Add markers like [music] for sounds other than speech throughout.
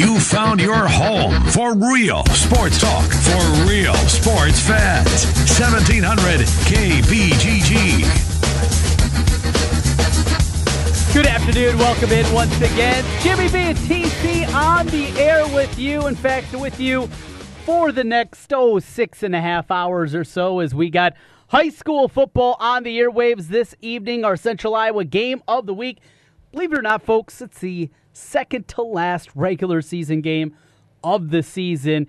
You found your home for real sports talk for real sports fans. 1700 KBGG. Good afternoon. Welcome in once again. Jimmy B and TC on the air with you. In fact, with you for the next, oh, six and a half hours or so as we got high school football on the airwaves this evening. Our Central Iowa game of the week. Believe it or not, folks, it's the second to last regular season game of the season.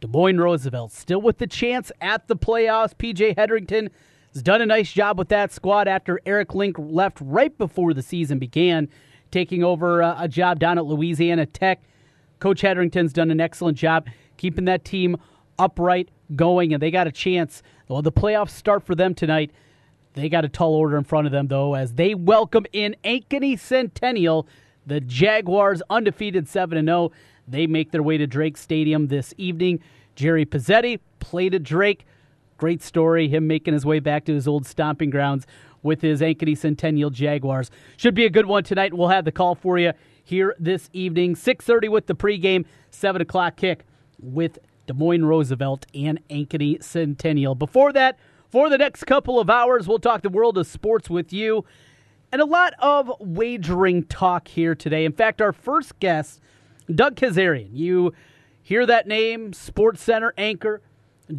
Des Moines Roosevelt still with the chance at the playoffs. PJ Hetherington has done a nice job with that squad after Eric Link left right before the season began, taking over uh, a job down at Louisiana Tech. Coach Hetherington's done an excellent job keeping that team upright, going, and they got a chance. Well, the playoffs start for them tonight. They got a tall order in front of them, though, as they welcome in Ankeny Centennial, the Jaguars, undefeated 7 0. They make their way to Drake Stadium this evening. Jerry Pizzetti played at Drake. Great story, him making his way back to his old stomping grounds with his Ankeny Centennial Jaguars. Should be a good one tonight. We'll have the call for you here this evening. 6.30 with the pregame, 7 o'clock kick with Des Moines Roosevelt and Ankeny Centennial. Before that, for the next couple of hours, we'll talk the world of sports with you and a lot of wagering talk here today. In fact, our first guest, Doug Kezirian. You hear that name, Sports Center anchor,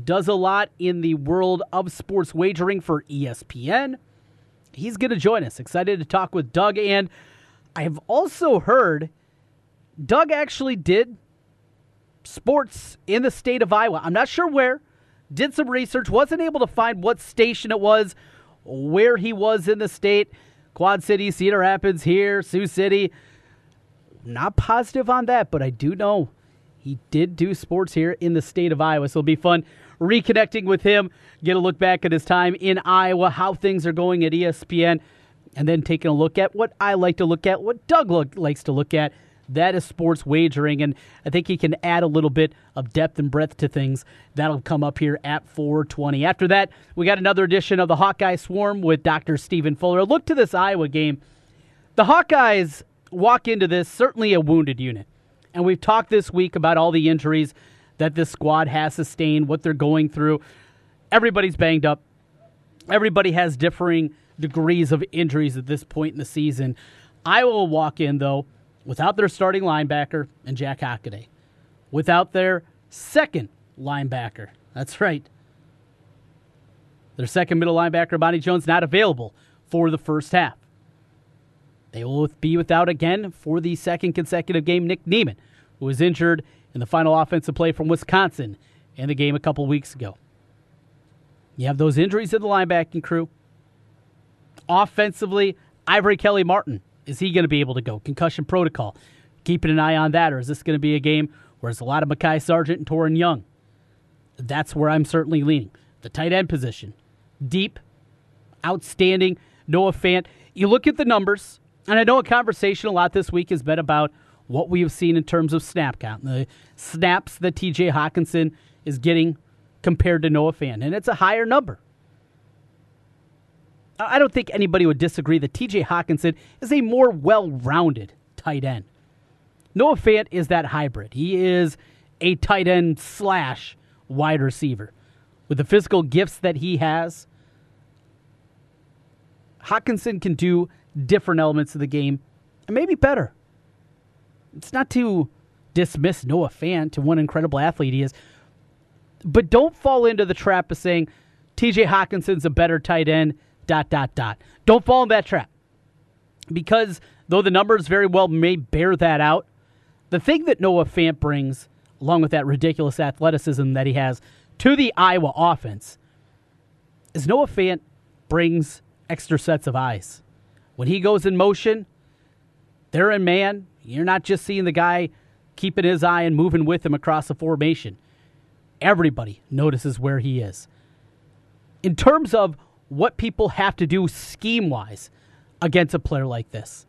does a lot in the world of sports wagering for ESPN. He's going to join us. Excited to talk with Doug. And I have also heard Doug actually did sports in the state of Iowa. I'm not sure where. Did some research, wasn't able to find what station it was, where he was in the state. Quad City, Cedar Rapids here, Sioux City. Not positive on that, but I do know he did do sports here in the state of Iowa. So it'll be fun reconnecting with him, get a look back at his time in Iowa, how things are going at ESPN, and then taking a look at what I like to look at, what Doug likes to look at that is sports wagering, and I think he can add a little bit of depth and breadth to things. That'll come up here at 420. After that, we got another edition of the Hawkeye Swarm with Dr. Stephen Fuller. Look to this Iowa game. The Hawkeyes walk into this certainly a wounded unit. And we've talked this week about all the injuries that this squad has sustained, what they're going through. Everybody's banged up. Everybody has differing degrees of injuries at this point in the season. Iowa will walk in, though, without their starting linebacker and Jack Hockaday, without their second linebacker. That's right. Their second middle linebacker, Amani Jones, not available for the first half. They will be without again for the second consecutive game Nick Niemann, who was injured in the final offensive play from Wisconsin in the game a couple weeks ago. You have those injuries in the linebacking crew. Offensively, Ivory Kelly Martin is he going to be able to go? Concussion protocol. Keeping an eye on that, or is this going to be a game where it's a lot of Mekhi Sargent and Toren Young? That's where I'm certainly leaning. The tight end position. Deep, outstanding. Noah Fant. You look at the numbers, and I know a conversation a lot this week has been about what we have seen in terms of snap count, the snaps that TJ Hockenson is getting compared to Noah Fant, and it's a higher number. I don't think anybody would disagree that TJ Hockenson is a more well rounded tight end. Noah Fant is that hybrid. He is a tight end slash wide receiver. With the physical gifts that he has, Hockenson can do different elements of the game and maybe better. It's not to dismiss Noah Fant to an incredible athlete he is, but don't fall into the trap of saying TJ Hockenson's a better tight end dot, dot, dot. Don't fall in that trap. Because though the numbers very well may bear that out, the thing that Noah Fant brings, along with that ridiculous athleticism that he has to the Iowa offense, is Noah Fant brings extra sets of eyes. When he goes in motion, they're in man. You're not just seeing the guy keeping his eye and moving with him across the formation. Everybody notices where he is. In terms of what people have to do scheme wise against a player like this.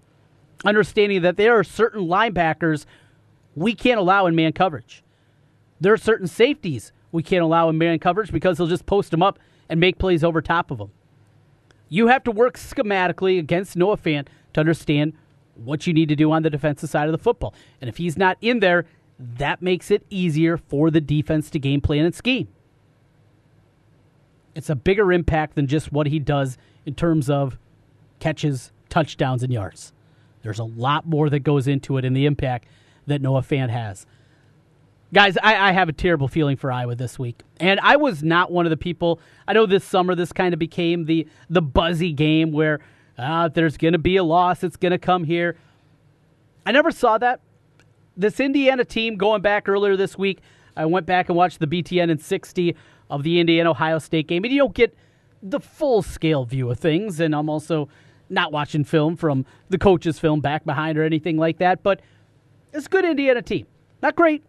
Understanding that there are certain linebackers we can't allow in man coverage. There are certain safeties we can't allow in man coverage because they'll just post them up and make plays over top of them. You have to work schematically against Noah Fant to understand what you need to do on the defensive side of the football. And if he's not in there, that makes it easier for the defense to game plan and scheme. It's a bigger impact than just what he does in terms of catches, touchdowns, and yards. There's a lot more that goes into it and the impact that Noah Fant has. Guys, I, I, have a terrible feeling for Iowa this week. And I was not one of the people. I know this summer this kind of became the, the buzzy game where uh, there's going to be a loss, it's going to come here. I never saw that. This Indiana team going back earlier this week, I went back and watched the BTN in 60 of the Indiana Ohio State game, and you don't get the full scale view of things. And I'm also not watching film from the coach's film back behind or anything like that, but it's a good Indiana team. Not great,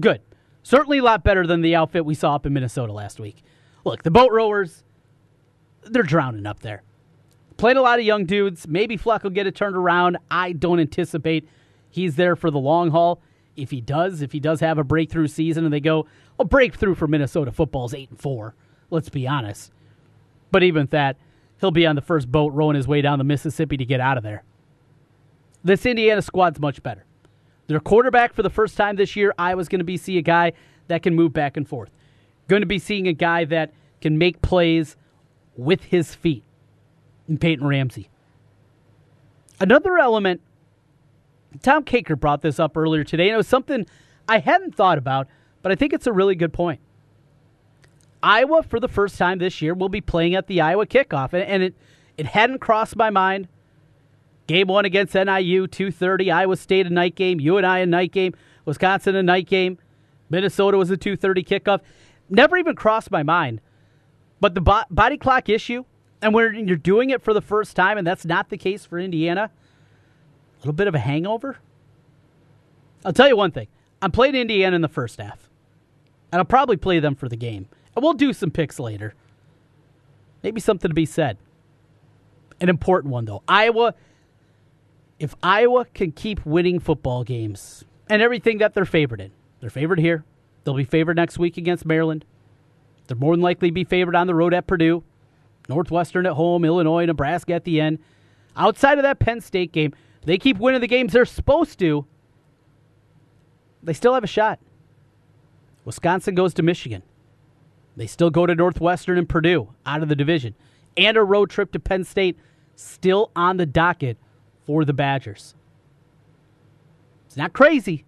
good. Certainly a lot better than the outfit we saw up in Minnesota last week. Look, the boat rowers, they're drowning up there. Played a lot of young dudes. Maybe Fleck will get it turned around. I don't anticipate he's there for the long haul. If he does, if he does have a breakthrough season and they go, a breakthrough for Minnesota football is 8 and 4. Let's be honest. But even with that, he'll be on the first boat rowing his way down the Mississippi to get out of there. This Indiana squad's much better. Their quarterback for the first time this year, I was going to be see a guy that can move back and forth. Going to be seeing a guy that can make plays with his feet and Peyton Ramsey. Another element, Tom Kakert brought this up earlier today, and it was something I hadn't thought about, but I think it's a really good point. Iowa, for the first time this year, will be playing at the Iowa kickoff, and it, it hadn't crossed my mind. Game one against NIU, 2.30. Iowa State a night game. UNI a night game. Wisconsin a night game. Minnesota was a 2.30 kickoff. Never even crossed my mind. But the bo- body clock issue and when you're doing it for the first time, and that's not the case for Indiana, a little bit of a hangover. I'll tell you one thing. I'm playing Indiana in the first half. And I'll probably play them for the game. And we'll do some picks later. Maybe something to be said. An important one, though. Iowa, if Iowa can keep winning football games and everything that they're favored in, they're favored here. They'll be favored next week against Maryland. They're more than likely to be favored on the road at Purdue. Northwestern at home, Illinois, Nebraska at the end. Outside of that Penn State game, they keep winning the games they're supposed to. They still have a shot. Wisconsin goes to Michigan. They still go to Northwestern and Purdue out of the division. And a road trip to Penn State still on the docket for the Badgers. It's not crazy.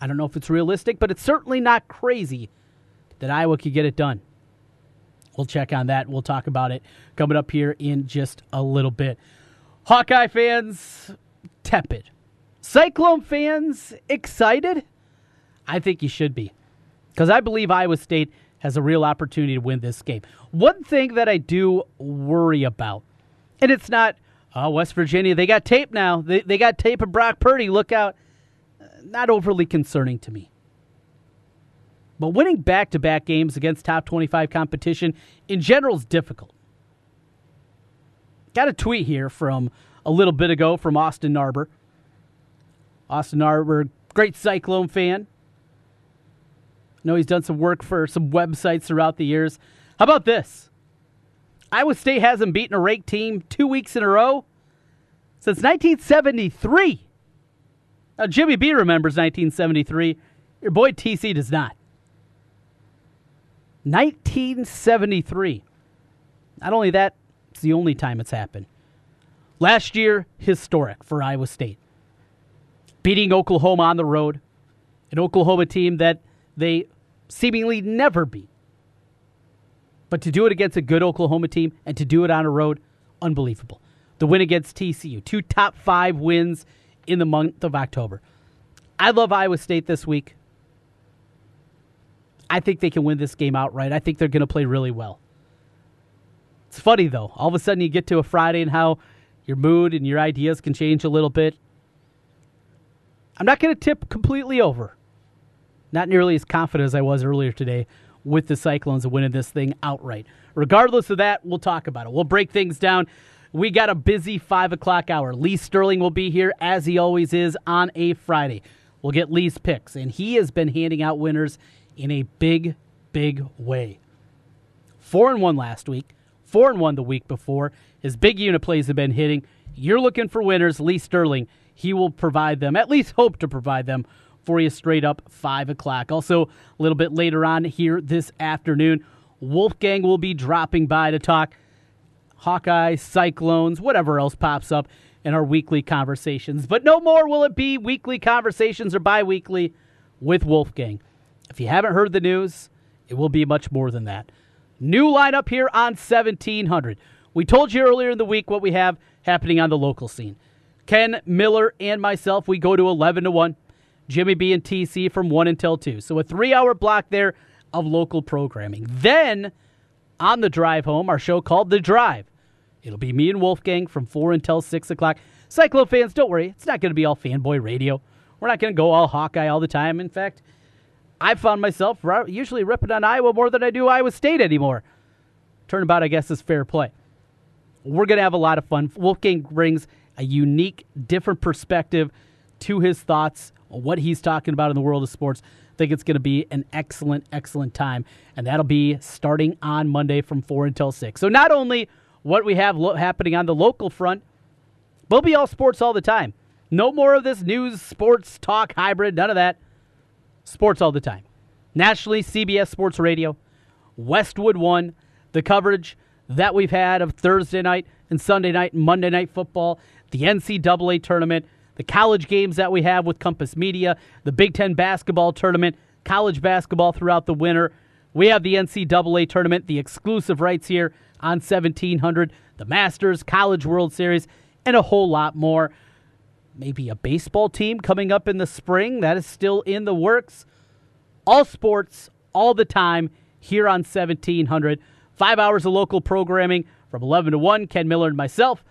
I don't know if it's realistic, but it's certainly not crazy that Iowa could get it done. We'll check on that. We'll talk about it coming up here in just a little bit. Hawkeye fans, tepid. Cyclone fans, excited? I think you should be. Because I believe Iowa State has a real opportunity to win this game. One thing that I do worry about, and it's not uh, West Virginia, they got tape now. They, they got tape of Brock Purdy. Look out. Not overly concerning to me. But winning back to back games against top 25 competition in general is difficult. Got a tweet here from a little bit ago from Austin Narber. Austin Narber, great Cyclone fan. I know he's done some work for some websites throughout the years. How about this? Iowa State hasn't beaten a ranked team two weeks in a row since 1973. Now, Jimmy B remembers 1973. Your boy TC does not. 1973. Not only that, the only time it's happened. Last year, historic for Iowa State. Beating Oklahoma on the road, an Oklahoma team that they seemingly never beat. But to do it against a good Oklahoma team and to do it on a road, unbelievable. The win against TCU, two top five wins in the month of October. I love Iowa State this week. I think they can win this game outright. I think they're going to play really well. It's funny, though. All of a sudden, you get to a Friday and how your mood and your ideas can change a little bit. I'm not going to tip completely over. Not nearly as confident as I was earlier today with the Cyclones winning this thing outright. Regardless of that, we'll talk about it. We'll break things down. We got a busy 5 o'clock hour. Lee Sterling will be here, as he always is, on a Friday. We'll get Lee's picks, and he has been handing out winners in a big, big way. Four and one last week, four and one the week before. His big unit plays have been hitting. You're looking for winners. Lee Sterling, he will provide them, at least hope to provide them for you straight up 5 o'clock. Also, a little bit later on here this afternoon, Wolfgang will be dropping by to talk Hawkeye, Cyclones, whatever else pops up in our weekly conversations. But no more will it be weekly conversations or bi weekly with Wolfgang. If you haven't heard the news, it will be much more than that. New lineup here on 1700. We told you earlier in the week what we have happening on the local scene. Ken Miller and myself, we go to 11 to 1. Jimmy B and TC from 1 until 2. So a three hour block there of local programming. Then on the drive home, our show called The Drive. It'll be me and Wolfgang from 4 until 6 o'clock. Cyclone fans, don't worry. It's not going to be all fanboy radio. We're not going to go all Hawkeye all the time. In fact, I found myself usually ripping on Iowa more than I do Iowa State anymore. Turnabout, I guess, is fair play. We're going to have a lot of fun. Wolfgang brings a unique, different perspective to his thoughts, what he's talking about in the world of sports. I think it's going to be an excellent, excellent time. And that'll be starting on Monday from 4 until 6. So not only what we have lo- happening on the local front, but we'll be all sports all the time. No more of this news, sports, talk, hybrid, none of that. Sports all the time. Nationally, CBS Sports Radio, Westwood One, the coverage that we've had of Thursday night and Sunday night and Monday night football, the NCAA tournament, the college games that we have with Compass Media, the Big Ten basketball tournament, college basketball throughout the winter. We have the NCAA tournament, the exclusive rights here on 1700, the Masters, College World Series, and a whole lot more. Maybe a baseball team coming up in the spring. That is still in the works. All sports, all the time, here on 1700. Five hours of local programming from 11 to 1. Ken Miller and myself.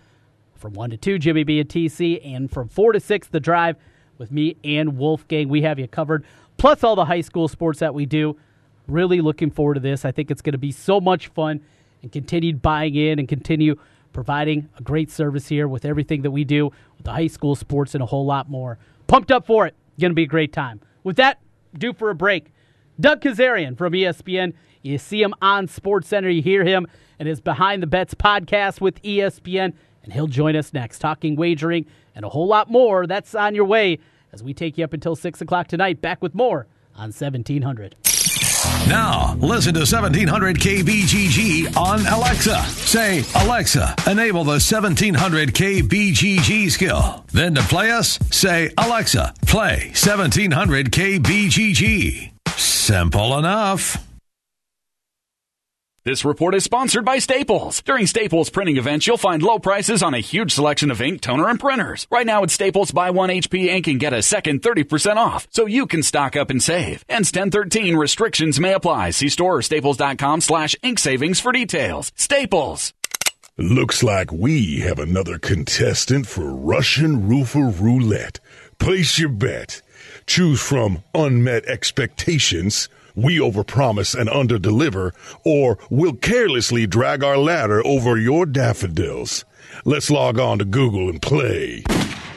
From 1 to 2, Jimmy B and TC. And from 4 to 6, The Drive with me and Wolfgang. We have you covered. Plus all the high school sports that we do. Really looking forward to this. I think it's going to be so much fun and continued buying in and continue providing a great service here with everything that we do with the high school sports and a whole lot more. Pumped up for it. Going to be a great time. With that, due for a break. Doug Kezirian from ESPN you see him on Sports Center. You hear him and his Behind the Bets podcast with ESPN, and he'll join us next, talking wagering and a whole lot more. That's on your way as we take you up until 6 o'clock tonight. Back with more on 1700. Now, listen to 1700 KBGG on Alexa. Say, Alexa, enable the 1700 KBGG skill. Then to play us, say, Alexa, play 1700 KBGG. Simple enough. This report is sponsored by Staples. During Staples printing events, you'll find low prices on a huge selection of ink, toner, and printers. Right now at Staples, buy one HP ink and get a second 30% off, so you can stock up and save. Ends 1013 restrictions may apply. See store or staples.com slash ink savings for details. Staples. Looks like we have another contestant for Russian Roofer Roulette. Place your bet. Choose from unmet expectations we overpromise and underdeliver, or we'll carelessly drag our ladder over your daffodils. Let's log on to Google and play.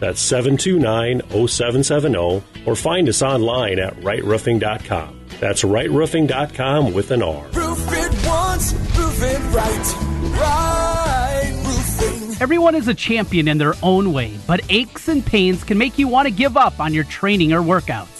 That's 729 0770, or find us online at rightroofing.com. That's rightroofing.com with an R. Roof it once, roof it right. Right roofing. Everyone is a champion in their own way, but aches and pains can make you want to give up on your training or workouts.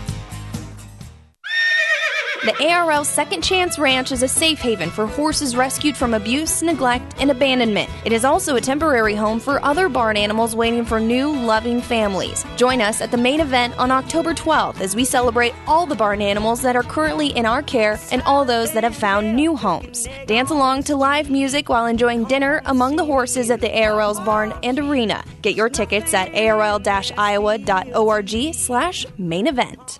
The ARL Second Chance Ranch is a safe haven for horses rescued from abuse, neglect, and abandonment. It is also a temporary home for other barn animals waiting for new, loving families. Join us at the main event on October 12th as we celebrate all the barn animals that are currently in our care and all those that have found new homes. Dance along to live music while enjoying dinner among the horses at the ARL's barn and arena. Get your tickets at arl-iowa.org slash main event.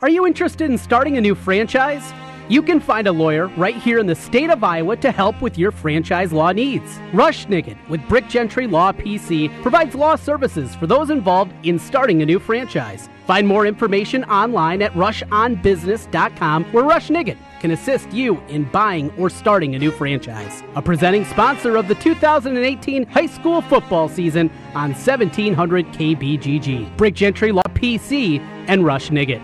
Are you interested in starting a new franchise? You can find a lawyer right here in the state of Iowa to help with your franchise law needs. Rush Nigut with Brick Gentry Law PC provides law services for those involved in starting a new franchise. Find more information online at rushonbusiness.com where Rush Nigut can assist you in buying or starting a new franchise. A presenting sponsor of the 2018 high school football season on 1700 KBGG. Brick Gentry Law PC and Rush Nigut.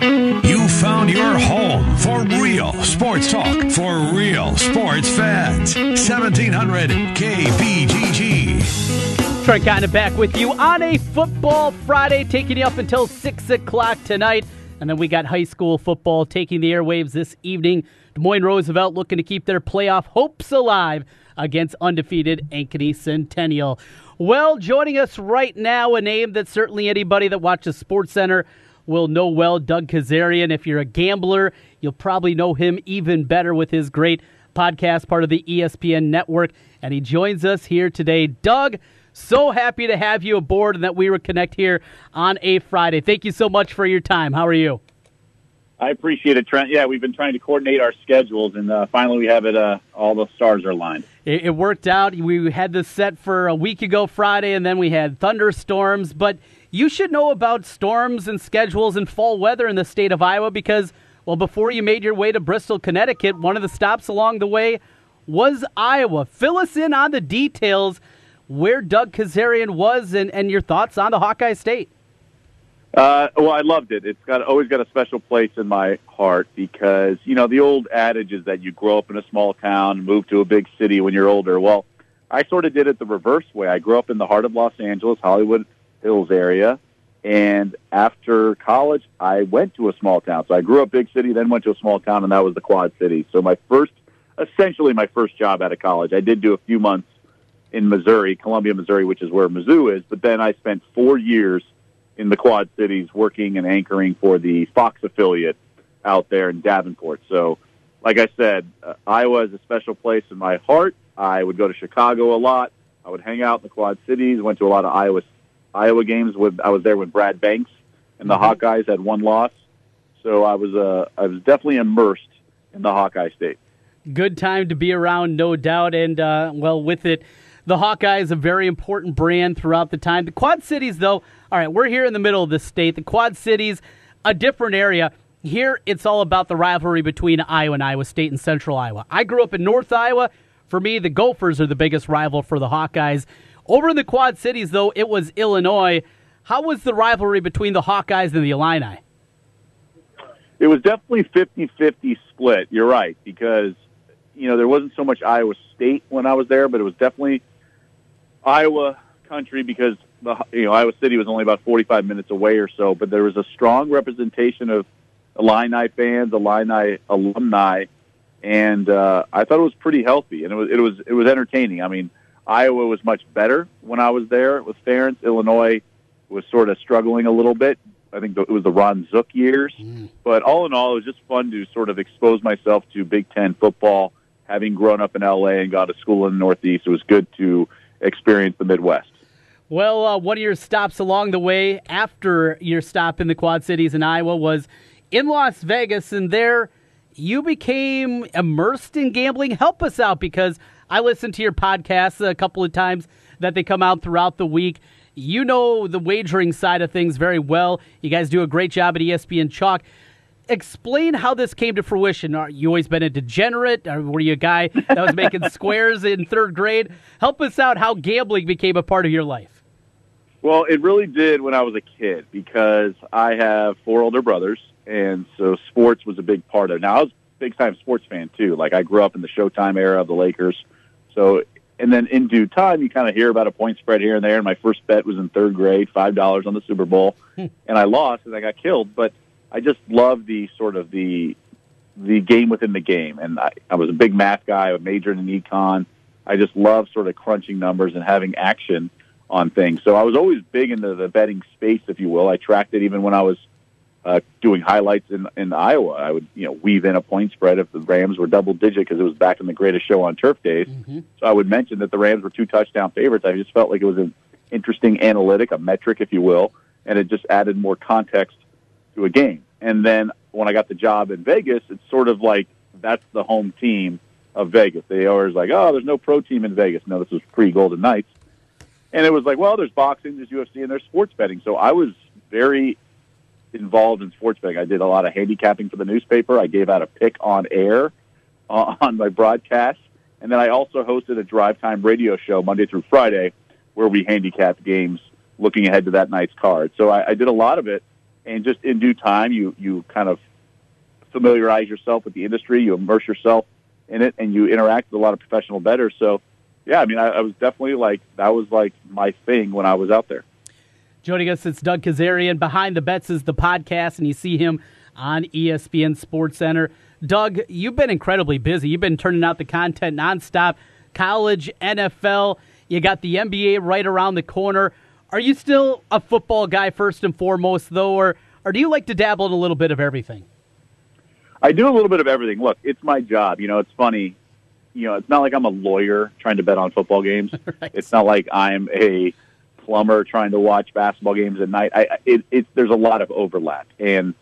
You found your home for real sports talk for real sports fans. 1700 KBGG. Trent of back with you on a football Friday, taking you up until 6 o'clock tonight. And then we got high school football taking the airwaves this evening. Des Moines Roosevelt looking to keep their playoff hopes alive against undefeated Ankeny Centennial. Well, joining us right now, a name that certainly anybody that watches Sports Center will know well, Doug Kezirian, If you're a gambler, you'll probably know him even better with his great podcast, part of the ESPN network. And he joins us here today. Doug, so happy to have you aboard and that we would connect here on a Friday. Thank you so much for your time. How are you? I appreciate it, Trent. Yeah, we've been trying to coordinate our schedules, and uh, finally we have it. Uh, all the stars are aligned. It, it worked out. We had this set for a week ago Friday, and then we had thunderstorms. But you should know about storms and schedules and fall weather in the state of Iowa because, well, before you made your way to Bristol, Connecticut, one of the stops along the way was Iowa. Fill us in on the details where Doug Kezirian was and, and your thoughts on the Hawkeye State. Uh, well, I loved it. It's got always got a special place in my heart because you know the old adage is that you grow up in a small town, move to a big city when you're older. Well, I sort of did it the reverse way. I grew up in the heart of Los Angeles, Hollywood Hills area, and after college, I went to a small town. So I grew up big city, then went to a small town, and that was the Quad Cities. So my first, essentially my first job out of college, I did do a few months in Missouri, Columbia, Missouri, which is where Mizzou is. But then I spent four years in the Quad Cities working and anchoring for the Fox affiliate out there in Davenport. So, like I said, uh, Iowa is a special place in my heart. I would go to Chicago a lot. I would hang out in the Quad Cities. Went to a lot of Iowa Iowa games. With I was there with Brad Banks and the mm-hmm. Hawkeyes had one loss. So I was uh, I was definitely immersed in the Hawkeye State. Good time to be around, no doubt. And uh, well, with it, the Hawkeye is a very important brand throughout the time. The Quad Cities, though, all right, we're here in the middle of the state. The Quad Cities, a different area. Here, it's all about the rivalry between Iowa and Iowa State and Central Iowa. I grew up in North Iowa. For me, the Gophers are the biggest rival for the Hawkeyes. Over in the Quad Cities, though, it was Illinois. How was the rivalry between the Hawkeyes and the Illini? It was definitely 50-50 split. You're right because you know there wasn't so much Iowa State when I was there, but it was definitely Iowa country because the you know Iowa City was only about 45 minutes away or so. But there was a strong representation of Illini fans, Illini alumni, and uh, I thought it was pretty healthy and it was it was it was entertaining. I mean, Iowa was much better when I was there with Ferentz. Illinois was sort of struggling a little bit. I think it was the Ron Zook years. Mm. But all in all, it was just fun to sort of expose myself to Big Ten football. Having grown up in LA and gone to school in the Northeast, it was good to experience the Midwest. Well, uh, one of your stops along the way after your stop in the Quad Cities in Iowa was in Las Vegas, and there you became immersed in gambling. Help us out because I listened to your podcasts a couple of times that they come out throughout the week. You know the wagering side of things very well. You guys do a great job at ESPN Chalk. Explain how this came to fruition. Are you always been a degenerate? Or were you a guy that was making [laughs] squares in third grade? Help us out how gambling became a part of your life. Well, it really did when I was a kid because I have four older brothers, and so sports was a big part of it. Now, I was a big time sports fan too. Like I grew up in the Showtime era of the Lakers. So and then in due time, you kind of hear about a point spread here and there. And my first bet was in third grade, five dollars on the Super Bowl, hmm. and I lost and I got killed. But I just love the sort of the the game within the game, and I, I was a big math guy. I major in econ. I just love sort of crunching numbers and having action on things. So I was always big into the betting space, if you will. I tracked it even when I was uh, doing highlights in in Iowa. I would you know weave in a point spread if the Rams were double digit because it was back in the greatest show on turf days. Mm-hmm. So I would mention that the Rams were two touchdown favorites. I just felt like it was an interesting analytic, a metric, if you will, and it just added more context to a game. And then when I got the job in Vegas, it's sort of like that's the home team of Vegas. They always like, oh, there's no pro team in Vegas. No, this was pre Golden Knights. And it was like, well, there's boxing, there's UFC, and there's sports betting. So I was very involved in sports betting. I did a lot of handicapping for the newspaper. I gave out a pick on air uh, [laughs] on my broadcast, and then I also hosted a drive time radio show Monday through Friday where we handicapped games looking ahead to that night's card. So I, I did a lot of it, and just in due time, you you kind of familiarize yourself with the industry, you immerse yourself in it, and you interact with a lot of professional bettors. So, yeah, I mean, I, I was definitely like that was like my thing when I was out there. Joining us, it's Doug Kezirian. Behind the Bets is the podcast, and you see him on ESPN Sports Center. Doug, you've been incredibly busy. You've been turning out the content nonstop. College, NFL, you got the NBA right around the corner. Are you still a football guy first and foremost, though, or, or do you like to dabble in a little bit of everything? I do a little bit of everything. Look, it's my job. You know, it's funny. You know, it's not like I'm a lawyer trying to bet on football games. [laughs] right. It's not like I'm a plumber trying to watch basketball games at night. I, it, it, there's a lot of overlap, and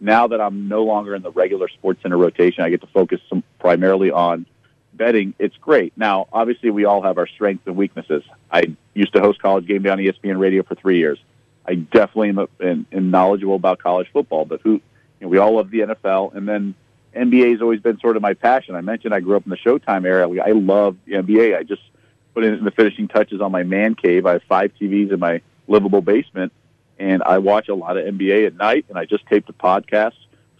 now that I'm no longer in the regular Sports Center rotation, I get to focus some, primarily on betting. It's great. Now, obviously, we all have our strengths and weaknesses. I used to host College Game Day on ESPN Radio for three years. I definitely am, am, am knowledgeable about college football, but who you know, we all love the NFL, and then NBA has always been sort of my passion. I mentioned I grew up in the Showtime era. I love the NBA. I just put in the finishing touches on my man cave. I have five TVs in my livable basement, and I watch a lot of NBA at night. And I just taped a podcast,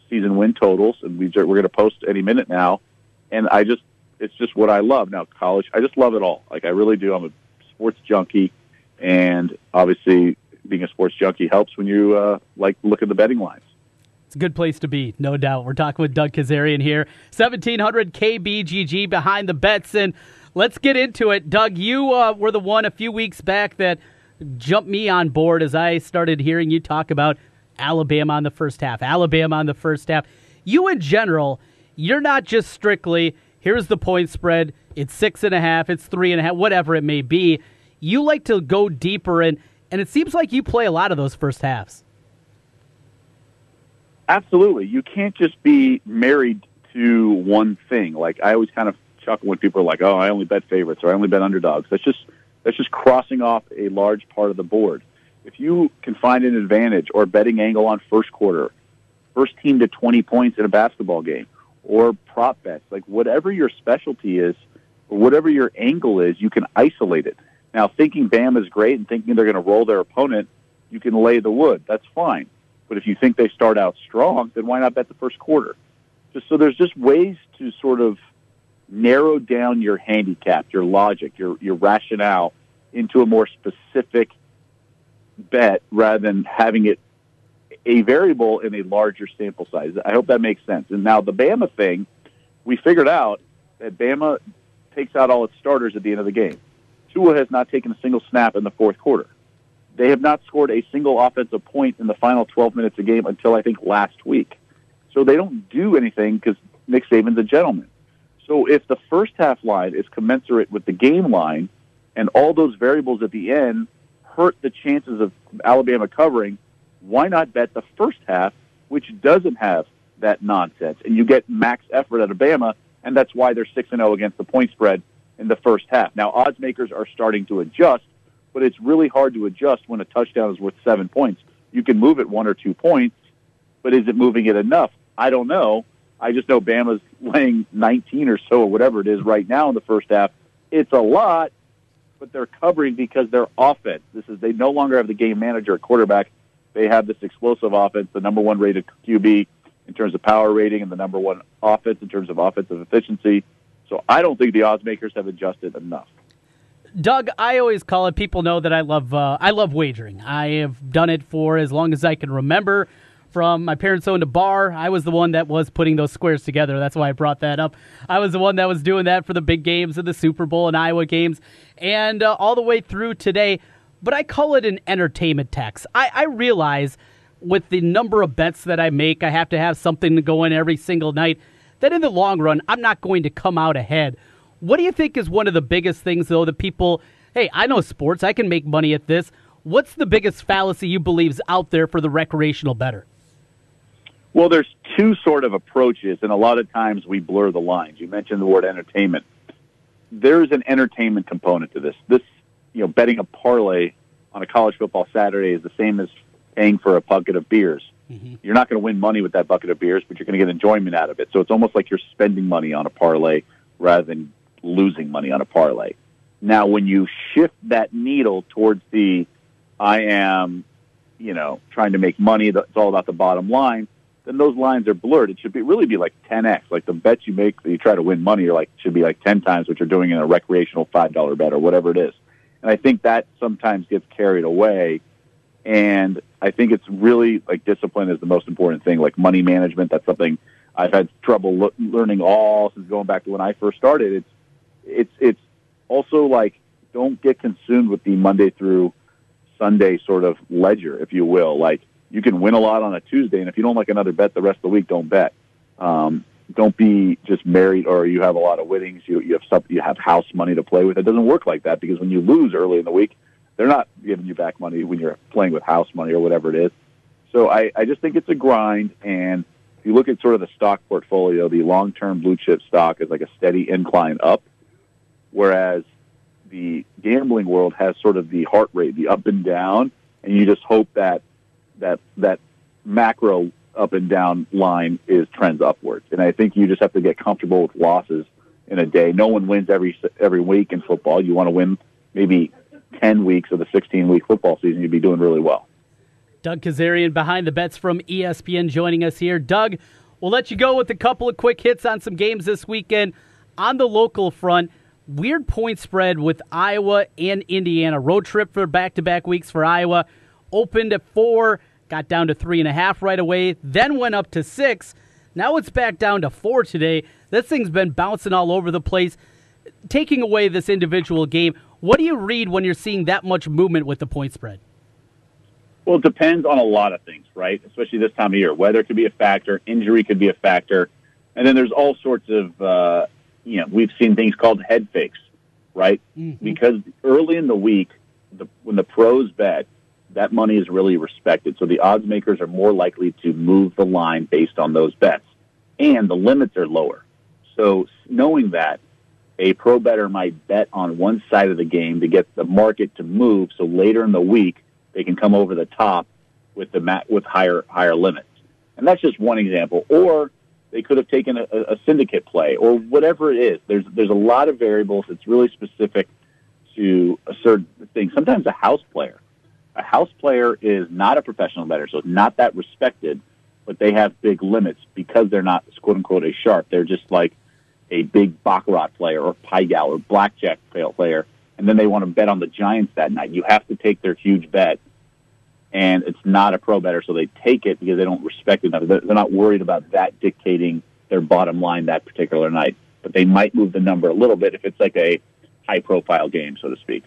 season win totals, and we we're going to post any minute now. And I just it's just what I love now. College, I just love it all. Like I really do. I'm a sports junkie, and obviously being a sports junkie helps when you uh, like look at the betting lines. It's a good place to be, no doubt. We're talking with Doug Kezirian here, 1700 KBGG behind the bets and let's get into it. Doug, you uh, were the one a few weeks back that jumped me on board as I started hearing you talk about Alabama on the first half. Alabama on the first half. You, in general, you're not just strictly, here's the point spread, it's six and a half, it's three and a half, whatever it may be. You like to go deeper, and, and it seems like you play a lot of those first halves. absolutely. You can't just be married to one thing. Like I always kind of chuckle when people are like, "Oh, I only bet favorites or I only bet underdogs." That's just that's just crossing off a large part of the board. If you can find an advantage or betting angle on first quarter, first team to 20 points in a basketball game, or prop bets, like whatever your specialty is, or whatever your angle is, you can isolate it. Now, thinking Bam is great and thinking they're going to roll their opponent, you can lay the wood. That's fine. But if you think they start out strong, then why not bet the first quarter? Just so there's just ways to sort of narrow down your handicap, your logic, your your rationale into a more specific bet rather than having it a variable in a larger sample size. I hope that makes sense. And now the Bama thing, we figured out that Bama takes out all its starters at the end of the game. Tua has not taken a single snap in the fourth quarter. They have not scored a single offensive point in the final 12 minutes of game until I think last week. So they don't do anything because Nick Saban's a gentleman. So if the first half line is commensurate with the game line and all those variables at the end hurt the chances of Alabama covering, why not bet the first half, which doesn't have that nonsense? And you get max effort out of Bama, and that's why they're 6 and 0 against the point spread in the first half. Now, odds makers are starting to adjust, but it's really hard to adjust when a touchdown is worth seven points. You can move it one or two points, but is it moving it enough? I don't know. I just know Bama's laying 19 or so, or whatever it is right now in the first half. It's a lot, but they're covering because their offense. This is they no longer have the game manager at quarterback. They have this explosive offense, the number one rated QB in terms of power rating, and the number one offense in terms of offensive efficiency. So I don't think the odds makers have adjusted enough. Doug, I always call it. People know that I love uh, I love wagering. I have done it for as long as I can remember. From my parents owned a bar, I was the one that was putting those squares together. That's why I brought that up. I was the one that was doing that for the big games of the Super Bowl and Iowa games, and uh, all the way through today. But I call it an entertainment tax. I, I realize with the number of bets that I make, I have to have something to go in every single night. That in the long run, I'm not going to come out ahead. What do you think is one of the biggest things, though, that people, hey, I know sports, I can make money at this. What's the biggest fallacy you believe is out there for the recreational better? Well, there's two sort of approaches, and a lot of times we blur the lines. You mentioned the word entertainment. There's an entertainment component to this. This, you know, betting a parlay on a college football Saturday is the same as paying for a bucket of beers. Mm-hmm. You're not going to win money with that bucket of beers, but you're going to get enjoyment out of it. So it's almost like you're spending money on a parlay rather than losing money on a parlay. Now, when you shift that needle towards the I am, you know, trying to make money, it's all about the bottom line, then those lines are blurred. It should be really be like 10x. Like the bets you make that you try to win money are like should be like 10 times what you're doing in a recreational $5 bet or whatever it is. And I think that sometimes gets carried away. And I think it's really like discipline is the most important thing. Like money management, that's something I've had trouble lo- learning all since going back to when I first started. It's it's it's also like don't get consumed with the Monday through Sunday sort of ledger, if you will. Like you can win a lot on a Tuesday, and if you don't like another bet the rest of the week, don't bet. Um, don't be just married or you have a lot of winnings. You you have some, you have house money to play with. It doesn't work like that because when you lose early in the week, they're not giving you back money when you're playing with house money or whatever it is. So I, I just think it's a grind. And if you look at sort of the stock portfolio, the long term blue chip stock is like a steady incline up whereas the gambling world has sort of the heart rate, the up and down, and you just hope that that that macro up and down line is trends upwards. And I think you just have to get comfortable with losses in a day. No one wins every every week in football. You want to win maybe 10 weeks of the 16 week football season, you'd be doing really well. Doug Kezirian behind the bets from ESPN joining us here. Doug, we'll let you go with a couple of quick hits on some games this weekend. On the local front, weird point spread with Iowa and Indiana. Road trip for back to back weeks for Iowa. Opened at four, got down to three and a half right away, then went up to six. Now it's back down to four today. This thing's been bouncing all over the place. Taking away this individual game, what do you read when you're seeing that much movement with the point spread? Well, it depends on a lot of things, right? Especially this time of year. Weather could be a factor, injury could be a factor, and then there's all sorts of uh, you know, we've seen things called head fakes, right? Mm-hmm. Because early in the week, the, when the pros bet, that money is really respected. So the odds makers are more likely to move the line based on those bets, and the limits are lower. So knowing that, a pro better might bet on one side of the game to get the market to move, so later in the week they can come over the top with the mat with higher higher limits. And that's just one example. Or they could have taken a, a syndicate play or whatever it is. There's there's a lot of variables. It's really specific to a certain thing. Sometimes a house player. A house player is not a professional bettor, so it's not that respected, but they have big limits because they're not quote unquote a sharp. They're just like a big baccarat player or pai gow or blackjack player, and then they want to bet on the Giants that night. You have to take their huge bet, and it's not a pro better, so they take it because they don't respect it enough. They're not worried about that dictating their bottom line that particular night, but they might move the number a little bit if it's like a high profile game, so to speak.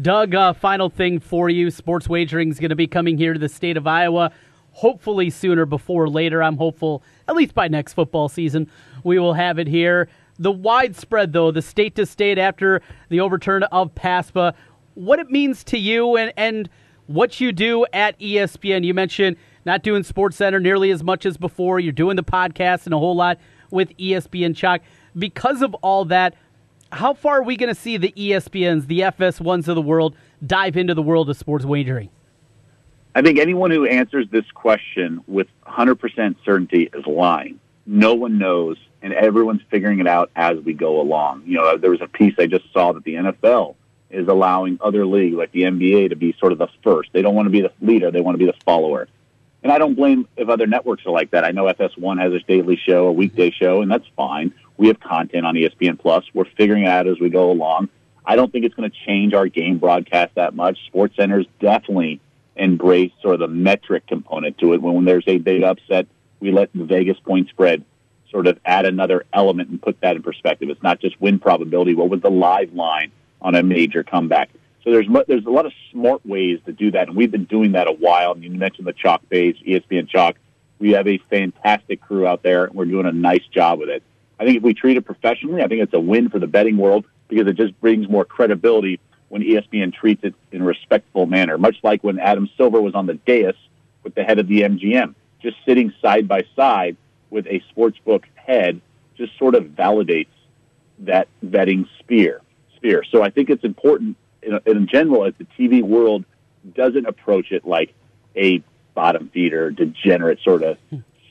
Doug, uh, final thing for you. Sports wagering is going to be coming here to the state of Iowa, hopefully sooner before later. I'm hopeful, at least by next football season, we will have it here. The widespread, though, the state to state after the overturn of PASPA, what it means to you and, and what you do at ESPN. You mentioned not doing Sports Center nearly as much as before. You're doing the podcast and a whole lot with ESPN Chalk. Because of all that, how far are we going to see the ESPNs, the FS1s of the world, dive into the world of sports wagering? I think anyone who answers this question with 100% certainty is lying. No one knows, and everyone's figuring it out as we go along. You know, there was a piece I just saw that the NFL is allowing other leagues like the NBA to be sort of the first. They don't want to be the leader; they want to be the follower. And I don't blame if other networks are like that. I know FS1 has a daily show, a weekday show, and that's fine. We have content on ESPN Plus. We're figuring it out as we go along. I don't think it's going to change our game broadcast that much. Sports Centers definitely embrace sort of the metric component to it. When, when there's a big upset, we let the Vegas point spread sort of add another element and put that in perspective. It's not just win probability. What was the live line on a major comeback? So there's there's a lot of smart ways to do that, and we've been doing that a while. And you mentioned the Chalk page, ESPN Chalk. We have a fantastic crew out there, and we're doing a nice job with it. I think if we treat it professionally, I think it's a win for the betting world because it just brings more credibility when ESPN treats it in a respectful manner. Much like when Adam Silver was on the dais with the head of the MGM, just sitting side by side with a sportsbook head, just sort of validates that betting sphere. Sphere. So I think it's important in, in general as the TV world doesn't approach it like a bottom feeder, degenerate sort of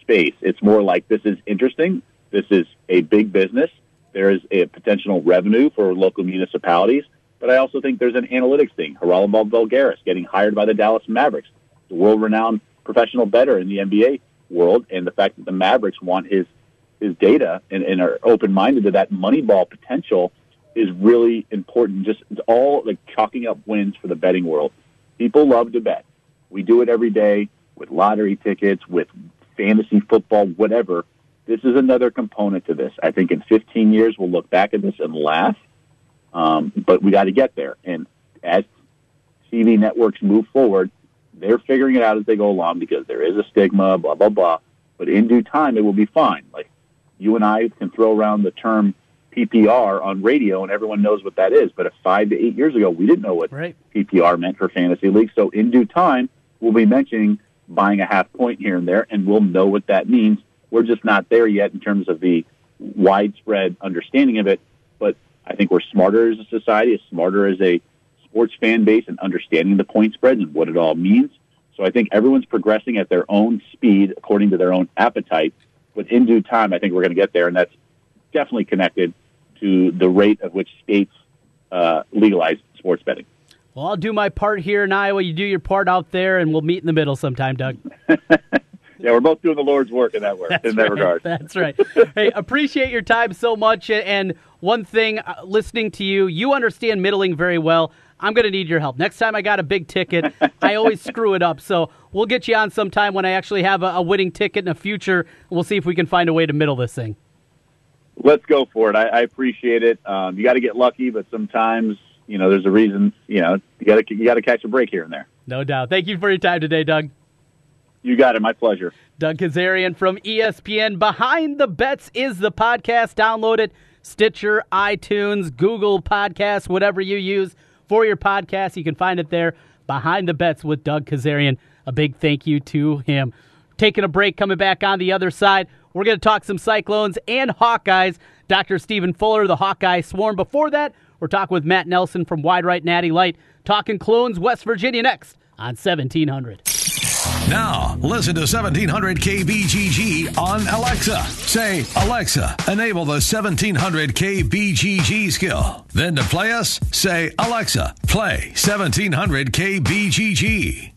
space. It's more like this is interesting. This is a big business. There is a potential revenue for local municipalities, but I also think there's an analytics thing. Geraldo Voulgaris getting hired by the Dallas Mavericks, the world-renowned professional bettor in the NBA world, and the fact that the Mavericks want his his data and, and are open-minded to that Moneyball potential is really important. Just it's all like chalking up wins for the betting world. People love to bet. We do it every day with lottery tickets, with fantasy football, whatever. This is another component to this. I think in 15 years we'll look back at this and laugh, um, but we got to get there. And as TV networks move forward, they're figuring it out as they go along because there is a stigma, blah blah blah. But in due time, it will be fine. Like you and I can throw around the term PPR on radio, and everyone knows what that is. But if five to eight years ago, we didn't know what right. PPR meant for fantasy leagues. So in due time, we'll be mentioning buying a half point here and there, and we'll know what that means. We're just not there yet in terms of the widespread understanding of it. But I think we're smarter as a society, as smarter as a sports fan base, and understanding the point spreads and what it all means. So I think everyone's progressing at their own speed according to their own appetite. But in due time, I think we're going to get there, and that's definitely connected to the rate at which states uh, legalize sports betting. Well, I'll do my part here in Iowa. You do your part out there, and we'll meet in the middle sometime, Doug. [laughs] [laughs] yeah, we're both doing the Lord's work in that work That's in that right. regard. That's right. hey, appreciate your time so much. And one thing, uh, listening to you, you understand middling very well. I'm going to need your help. Next time I got a big ticket, I always [laughs] screw it up. So we'll get you on sometime when I actually have a, a winning ticket in the future. We'll see if we can find a way to middle this thing. Let's go for it. I, I appreciate it. Um, you got to get lucky, but sometimes you know there's a reason. You know you got to you got to catch a break here and there. No doubt. Thank you for your time today, Doug. You got it. My pleasure. Doug Kezirian from ESPN. Behind the Bets is the podcast. Download it. Stitcher, iTunes, Google Podcasts, whatever you use for your podcast. You can find it there. Behind the Bets with Doug Kezirian. A big thank you to him. Taking a break, coming back on the other side. We're going to talk some Cyclones and Hawkeyes. Dr. Stephen Fuller, the Hawkeye Swarm. Before that, we're talking with Matt Nelson from Wide Right Natty Light, talking clones, West Virginia next on 1700. Now, listen to 1700 KBGG on Alexa. Say, Alexa, enable the 1700 KBGG skill. Then to play us, say, Alexa, play 1700 KBGG.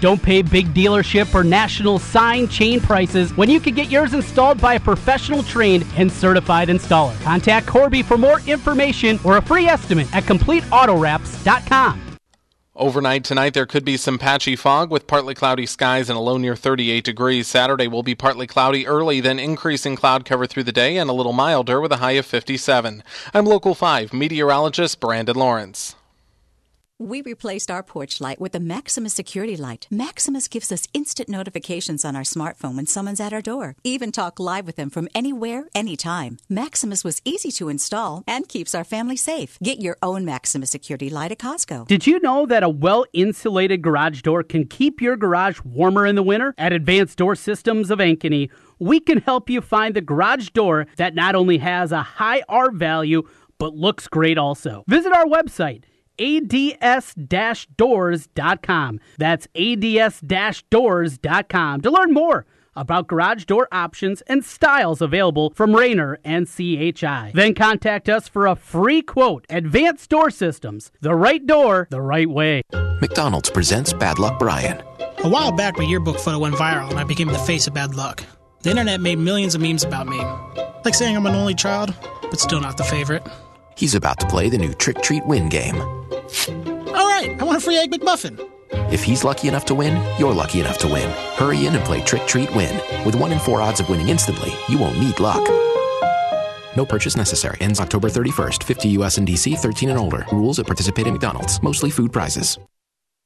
Don't pay big dealership or national sign chain prices when you can get yours installed by a professional trained and certified installer. Contact Corby for more information or a free estimate at CompleteAutoWraps.com. Overnight tonight, there could be some patchy fog with partly cloudy skies and a low near 38 degrees. Saturday will be partly cloudy early, then increasing cloud cover through the day and a little milder with a high of 57. I'm Local 5 meteorologist Brandon Lawrence. We replaced our porch light with the Maximus security light. Maximus gives us instant notifications on our smartphone when someone's at our door. Even talk live with them from anywhere, anytime. Maximus was easy to install and keeps our family safe. Get your own Maximus security light at Costco. Did you know that a well insulated garage door can keep your garage warmer in the winter? At Advanced Door Systems of Ankeny, we can help you find the garage door that not only has a high R value, but looks great also. Visit our website ads-doors.com. That's ads-doors.com to learn more about garage door options and styles available from Raynor and CHI. Then contact us for a free quote. Advanced Door Systems. The right door, the right way. McDonald's presents Bad Luck Brian. A while back, my yearbook photo went viral and I became the face of bad luck. The internet made millions of memes about me. Like saying I'm an only child, but still not the favorite. He's about to play the new Trick Treat Win game. All right, I want a free Egg McMuffin. If he's lucky enough to win, you're lucky enough to win. Hurry in and play Trick Treat Win. With 1 in 4 odds of winning instantly, you won't need luck. No purchase necessary. Ends October 31st. 50 US and DC 13 and older. Rules at participating McDonald's. Mostly food prizes.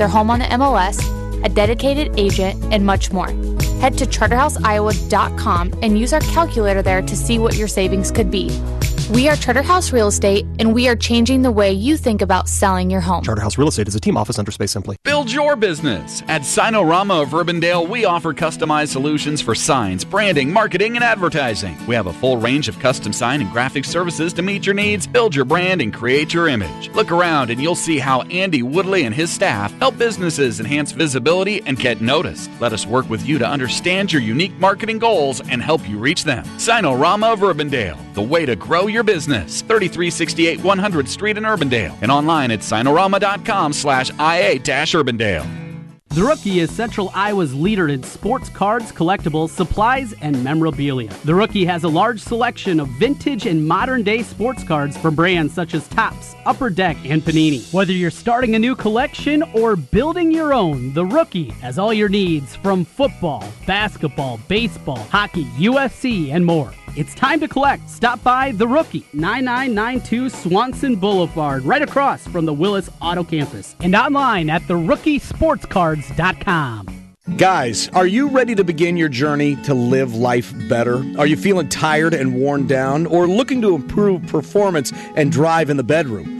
their home on the MLS, a dedicated agent, and much more. Head to charterhouseiowa.com and use our calculator there to see what your savings could be. We are Charterhouse Real Estate, and we are changing the way you think about selling your home. Charterhouse Real Estate is a team office under Space Simply. Build your business. At Signarama of Urbandale, we offer customized solutions for signs, branding, marketing, and advertising. We have a full range of custom sign and graphic services to meet your needs, build your brand, and create your image. Look around and you'll see how Andy Woodley and his staff help businesses enhance visibility and get noticed. Let us work with you to understand your unique marketing goals and help you reach them. Signarama of Urbandale, the way to grow your business. 3368 100 Street in Urbandale and online at signarama.com slash IA-Urbandale. The Rookie is Central Iowa's leader in sports cards, collectibles, supplies, and memorabilia. The Rookie has a large selection of vintage and modern day sports cards from brands such as Topps, Upper Deck, and Panini. Whether you're starting a new collection or building your own, The Rookie has all your needs from football, basketball, baseball, hockey, UFC, and more. It's time to collect. Stop by The Rookie, 9992 Swanson Boulevard, right across from the Willis Auto Campus, and online at therookie.sportscards.com. Guys, are you ready to begin your journey to live life better? Are you feeling tired and worn down or looking to improve performance and drive in the bedroom?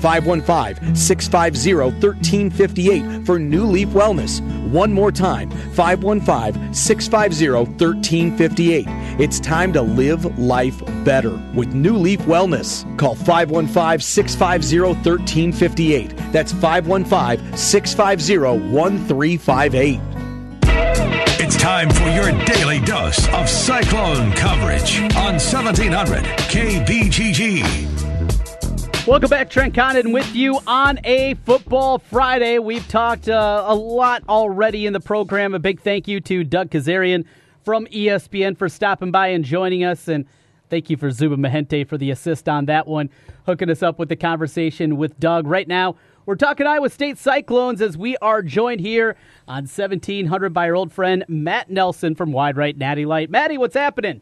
515 650 1358 for New Leaf Wellness. One more time 515 650 1358. It's time to live life better with New Leaf Wellness. Call 515 650 1358. That's 515 650 1358. It's time for your daily dose of cyclone coverage on 1700 KBGG. Welcome back, Trent Condon, with you on a Football Friday. We've talked uh, a lot already in the program. A big thank you to Doug Kezirian from ESPN for stopping by and joining us. And thank you for Zuba Mahente for the assist on that one, hooking us up with the conversation with Doug. Right now, we're talking Iowa State Cyclones as we are joined here on 1700 by our old friend Matt Nelson from Wide Right Natty Light. Matty, what's happening?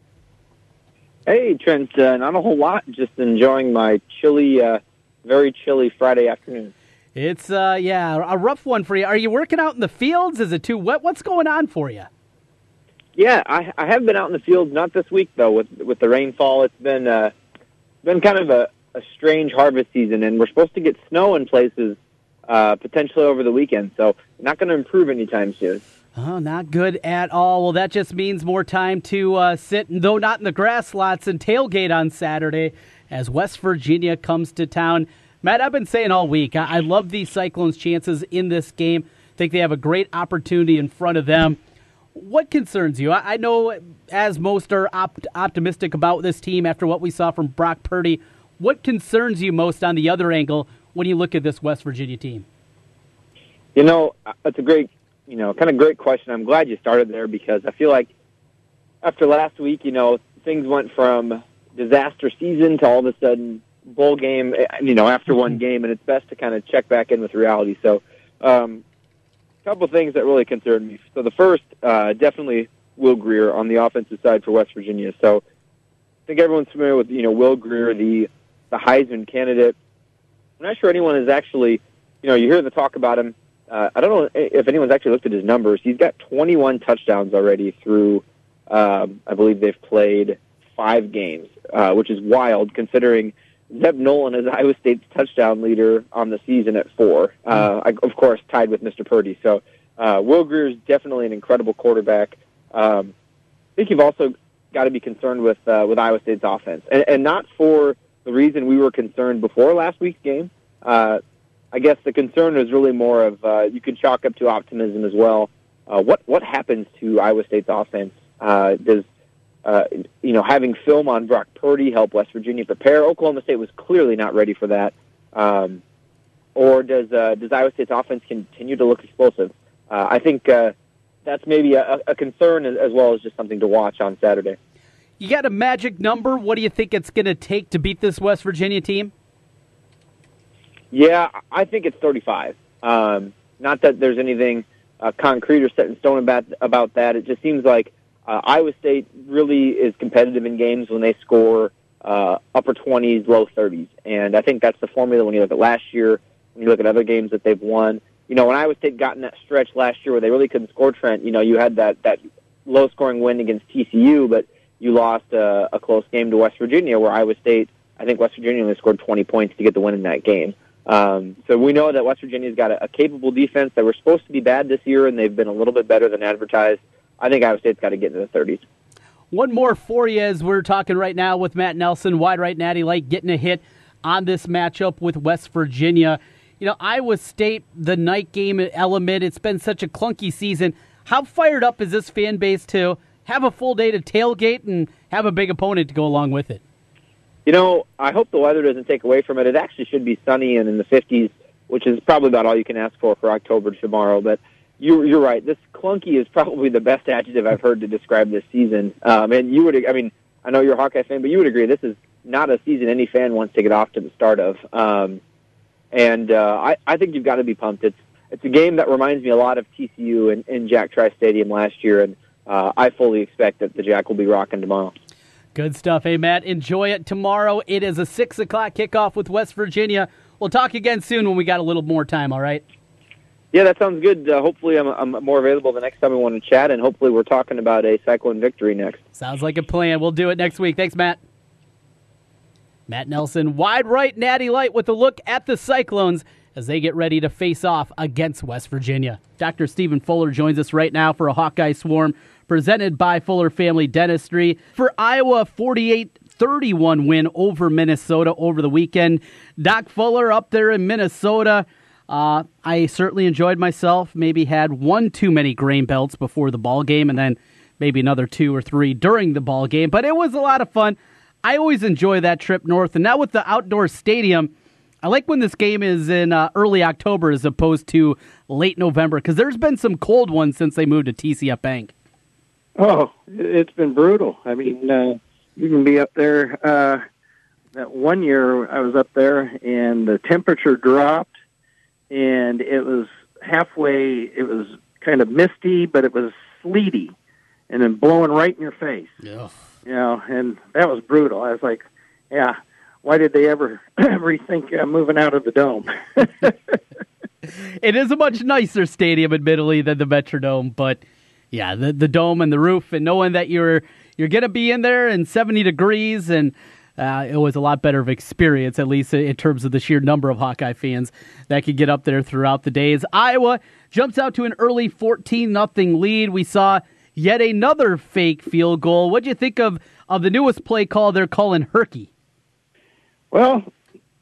Hey, Trent. Uh, not a whole lot. Just enjoying my chilly, uh, very chilly Friday afternoon. It's uh, yeah, a rough one for you. Are you working out in the fields? Is it too wet? What's going on for you? Yeah, I, I have been out in the fields. Not this week though. With with the rainfall, it's been uh, been kind of a, a strange harvest season, and we're supposed to get snow in places uh, potentially over the weekend. So not going to improve anytime soon. Oh, not good at all. Well, that just means more time to uh, sit, though not in the grass lots, and tailgate on Saturday as West Virginia comes to town. Matt, I've been saying all week, I, I love these Cyclones' chances in this game. I think they have a great opportunity in front of them. What concerns you? I, I know, as most are op- optimistic about this team after what we saw from Brock Purdy, what concerns you most on the other angle when you look at this West Virginia team? You know, it's a great, you know, kind of great question. I'm glad you started there because I feel like after last week, you know, things went from disaster season to all of a sudden bowl game, eh, you know, after one mm-hmm. game, and it's best to kind of check back in with reality. So, um, a couple things that really concern me. So the first, uh, definitely Will Grier on the offensive side for West Virginia. So I think everyone's familiar with, you know, Will Grier, the the Heisman candidate I'm not sure anyone is actually, you know, you hear the talk about him. Uh, I don't know if anyone's actually looked at his numbers. He's got 21 touchdowns already through, um, I believe they've played five games, uh, which is wild considering Zeb Noland is Iowa State's touchdown leader on the season at four. Uh, I, of course, tied with Mr. Purdy. So uh, Will Grier is definitely an incredible quarterback. Um, I think you've also got to be concerned with uh, with Iowa State's offense, and, and not for the reason we were concerned before last week's game. Uh, I guess the concern is really more of uh, you can chalk up to optimism as well. Uh, what what happens to Iowa State's offense? Uh, does uh, you know having film on Brock Purdy help West Virginia prepare? Oklahoma State was clearly not ready for that. Um, or does uh, does Iowa State's offense continue to look explosive? Uh, I think uh, that's maybe a, a concern as well as just something to watch on Saturday. You got a magic number? What do you think it's going to take to beat this West Virginia team? Yeah, I think it's 35. Um, not that there's anything uh, concrete or set in stone about about that. It just seems like uh, Iowa State really is competitive in games when they score uh, upper 20s, low 30s, and I think that's the formula when you look at last year, when you look at other games that they've won. You know, when Iowa State got in that stretch last year where they really couldn't score, Trent, you know, you had that that low scoring win against TCU, but you lost a, a close game to West Virginia, where Iowa State, I think West Virginia only scored 20 points to get the win in that game. Um, so we know that West Virginia's got a, a capable defense that were supposed to be bad this year, and they've been a little bit better than advertised. I think Iowa State's got to get into the 30s. One more for you as we're talking right now with Matt Nelson, wide right Natty Light, getting a hit on this matchup with West Virginia. You know, Iowa State, the night game element, it's been such a clunky season. How fired up is this fan base to have a full day to tailgate and have a big opponent to go along with it. You know, I hope the weather doesn't take away from it. It actually should be sunny and in the 50s, which is probably about all you can ask for for October tomorrow. But you, you're right. This clunky is probably the best adjective I've heard to describe this season. Um, and you would, I mean, I know you're a Hawkeye fan, but you would agree this is not a season any fan wants to get off to the start of. Um, and uh, I, I think you've got to be pumped. It's it's a game that reminds me a lot of TCU in, in Jack Trice Stadium last year, and uh, I fully expect that the Jack will be rocking tomorrow. Good stuff. Hey, Matt, enjoy it tomorrow. It is a 6 o'clock kickoff with West Virginia. We'll talk again soon when we got a little more time, all right? Yeah, that sounds good. Uh, hopefully, I'm, I'm more available the next time we want to chat, and hopefully, we're talking about a Cyclone victory next. Sounds like a plan. We'll do it next week. Thanks, Matt. Matt Nelson, wide right, natty light with a look at the Cyclones as they get ready to face off against West Virginia. Dr. Stephen Fuller joins us right now for a Hawkeye Swarm presented by Fuller Family Dentistry. For Iowa, 48 31 win over Minnesota over the weekend. Doc Fuller up there in Minnesota. Uh, I certainly enjoyed myself. Maybe had one too many grain belts before the ball game, and then maybe another two or three during the ball game. But it was a lot of fun. I always enjoy that trip north, and now with the outdoor stadium, I like when this game is in uh, early October as opposed to late November because there's been some cold ones since they moved to TCF Bank. Oh, it's been brutal. I mean, uh, you can be up there. Uh, that one year I was up there, and the temperature dropped, and it was halfway. It was kind of misty, but it was sleety, and then blowing right in your face. Yeah you know, and that was brutal. I was like, yeah, why did they ever [clears throat] rethink uh, moving out of the dome? [laughs] it is a much nicer stadium, admittedly, than the Metrodome, but yeah, the the dome and the roof, and knowing that you're you're gonna be in there in 70 degrees, and uh, it was a lot better of experience, at least in terms of the sheer number of Hawkeye fans that could get up there throughout the days. Iowa jumps out to an early 14 nothing lead. We saw yet another fake field goal. What do you think of, of the newest play call they're calling Herky? Well,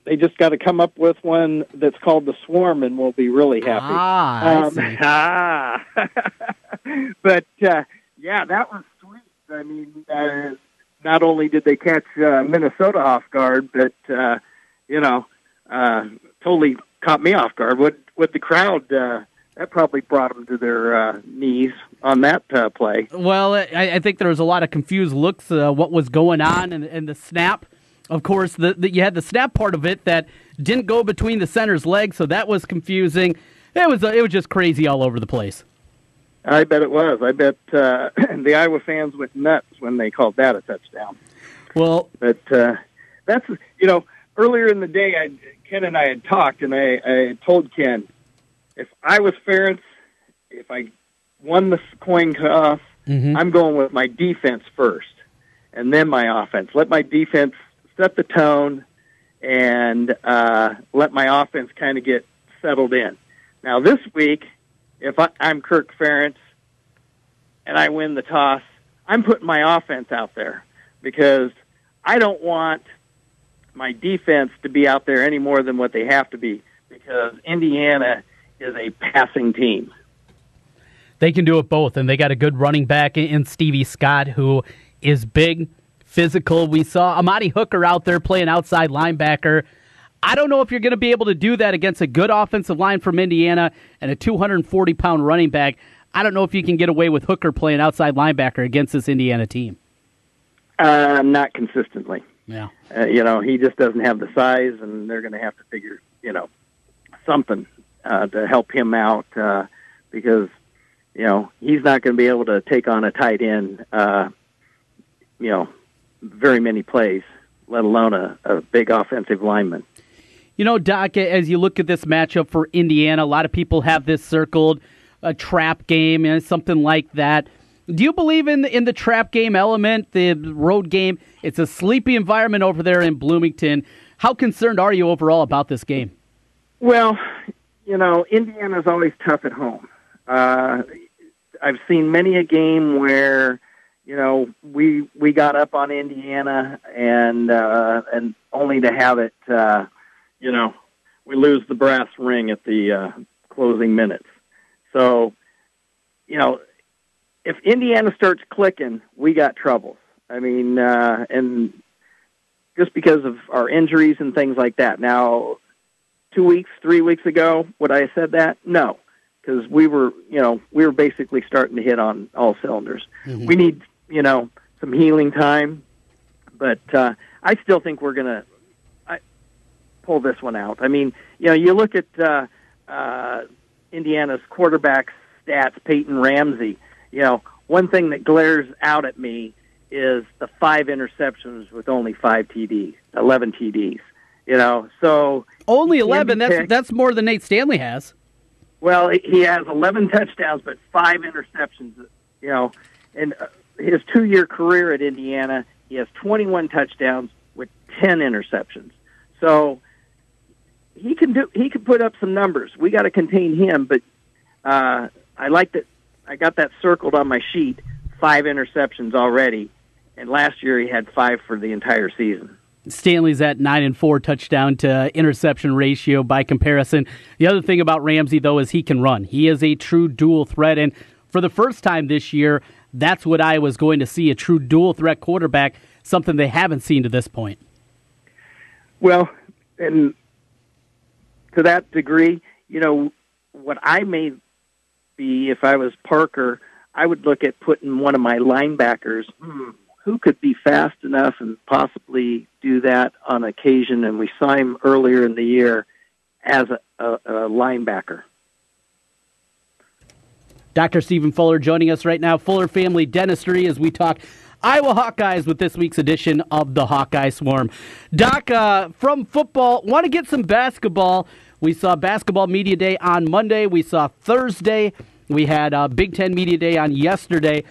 they just got to come up with one that's called the Swarm, and we'll be really happy. Ah, um, [laughs] ah. [laughs] but uh, yeah, that was sweet. I mean, uh, not only did they catch uh, Minnesota off guard, but uh, you know, uh, totally caught me off guard. What what the crowd uh, that probably brought them to their uh, knees on that uh, play. Well, I, I, think there was a lot of confused looks. Uh, what was going on and, and the snap? Of course, the, the, you had the snap part of it that didn't go between the center's legs, so that was confusing. It was it was just crazy all over the place. I bet it was. I bet uh, [clears throat] the Iowa fans went nuts when they called that a touchdown. Well, but uh, that's you know earlier in the day, I, Ken and I had talked, and I, I told Ken if I was Ferentz, if I won the coin toss, mm-hmm. I'm going with my defense first, and then my offense. Let my defense set the tone, and uh, let my offense kind of get settled in. Now this week, if I, I'm Kirk Ferentz and I win the toss, I'm putting my offense out there because I don't want my defense to be out there any more than what they have to be because Indiana is a passing team. They can do it both, and they got a good running back in Stevie Scott, who is big, physical. We saw Amani Hooker out there playing outside linebacker. I don't know if you're going to be able to do that against a good offensive line from Indiana and a 240 pound running back. I don't know if you can get away with Hooker playing outside linebacker against this Indiana team. Uh, not consistently. Yeah. Uh, you know, he just doesn't have the size, and they're going to have to figure, you know, something uh, to help him out uh, because you know he's not going to be able to take on a tight end. Uh, you know, very many plays, let alone a, a big offensive lineman. You know, Doc, as you look at this matchup for Indiana, a lot of people have this circled a trap game and something like that. Do you believe in the, in the trap game element, the road game? It's a sleepy environment over there in Bloomington. How concerned are you overall about this game? Well, you know, Indiana's always tough at home. Uh, I've seen many a game where, you know, we we got up on Indiana and uh, and only to have it, uh, you know, we lose the brass ring at the uh, closing minutes. So, you know, if Indiana starts clicking, we got troubles. I mean, uh, and just because of our injuries and things like that. Now, two weeks, three weeks ago, would I have said that? No, because we were, you know, we were basically starting to hit on all cylinders. Mm-hmm. We need, you know, some healing time, but uh, I still think we're going to pull this one out. I mean, you know, you look at uh, uh, Indiana's quarterback stats, Peyton Ramsey. You know, one thing that glares out at me is the five interceptions with only five TDs, eleven TDs. You know, so only eleven. That's picked. that's more than Nate Stanley has. Well, he has 11 touchdowns, but five interceptions. You know, in his two-year career at Indiana, he has 21 touchdowns with 10 interceptions. So he can do. He can put up some numbers. We got to contain him, but uh, I like that. I got that circled on my sheet. Five interceptions already, and last year he had five for the entire season. Stanley's at nine and four touchdown to interception ratio by comparison. The other thing about Ramsey though is he can run. He is a true dual threat, and for the first time this year, that's what I was going to see a true dual threat quarterback. Something they haven't seen to this point. Well, and to that degree, you know, what I may be if I was Parker, I would look at putting one of my linebackers hmm, who could be fast enough and possibly do that on occasion. And we saw him earlier in the year as a, a, a linebacker. Dr. Stephen Fuller joining us right now, Fuller Family Dentistry, as we talk Iowa Hawkeyes with this week's edition of the Hawkeye Swarm. Doc, uh, from football, want to get some basketball. We saw Basketball Media Day on Monday. We saw Thursday. We had uh, Big Ten Media Day on yesterday.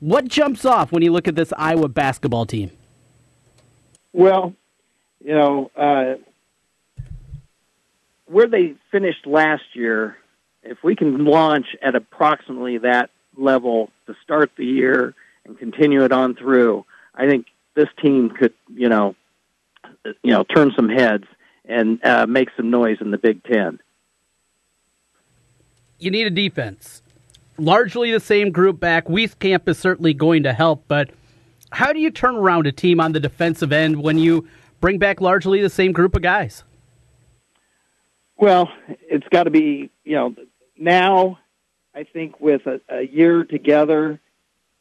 What jumps off when you look at this Iowa basketball team? Well, you know, uh, where they finished last year, if we can launch at approximately that level to start the year and continue it on through, I think this team could, you know, you know, turn some heads and uh, make some noise in the Big Ten. You need a defense. Largely the same group back. Wieskamp is certainly going to help, but how do you turn around a team on the defensive end when you bring back largely the same group of guys? Well, it's got to be, you know, now I think with a, a year together,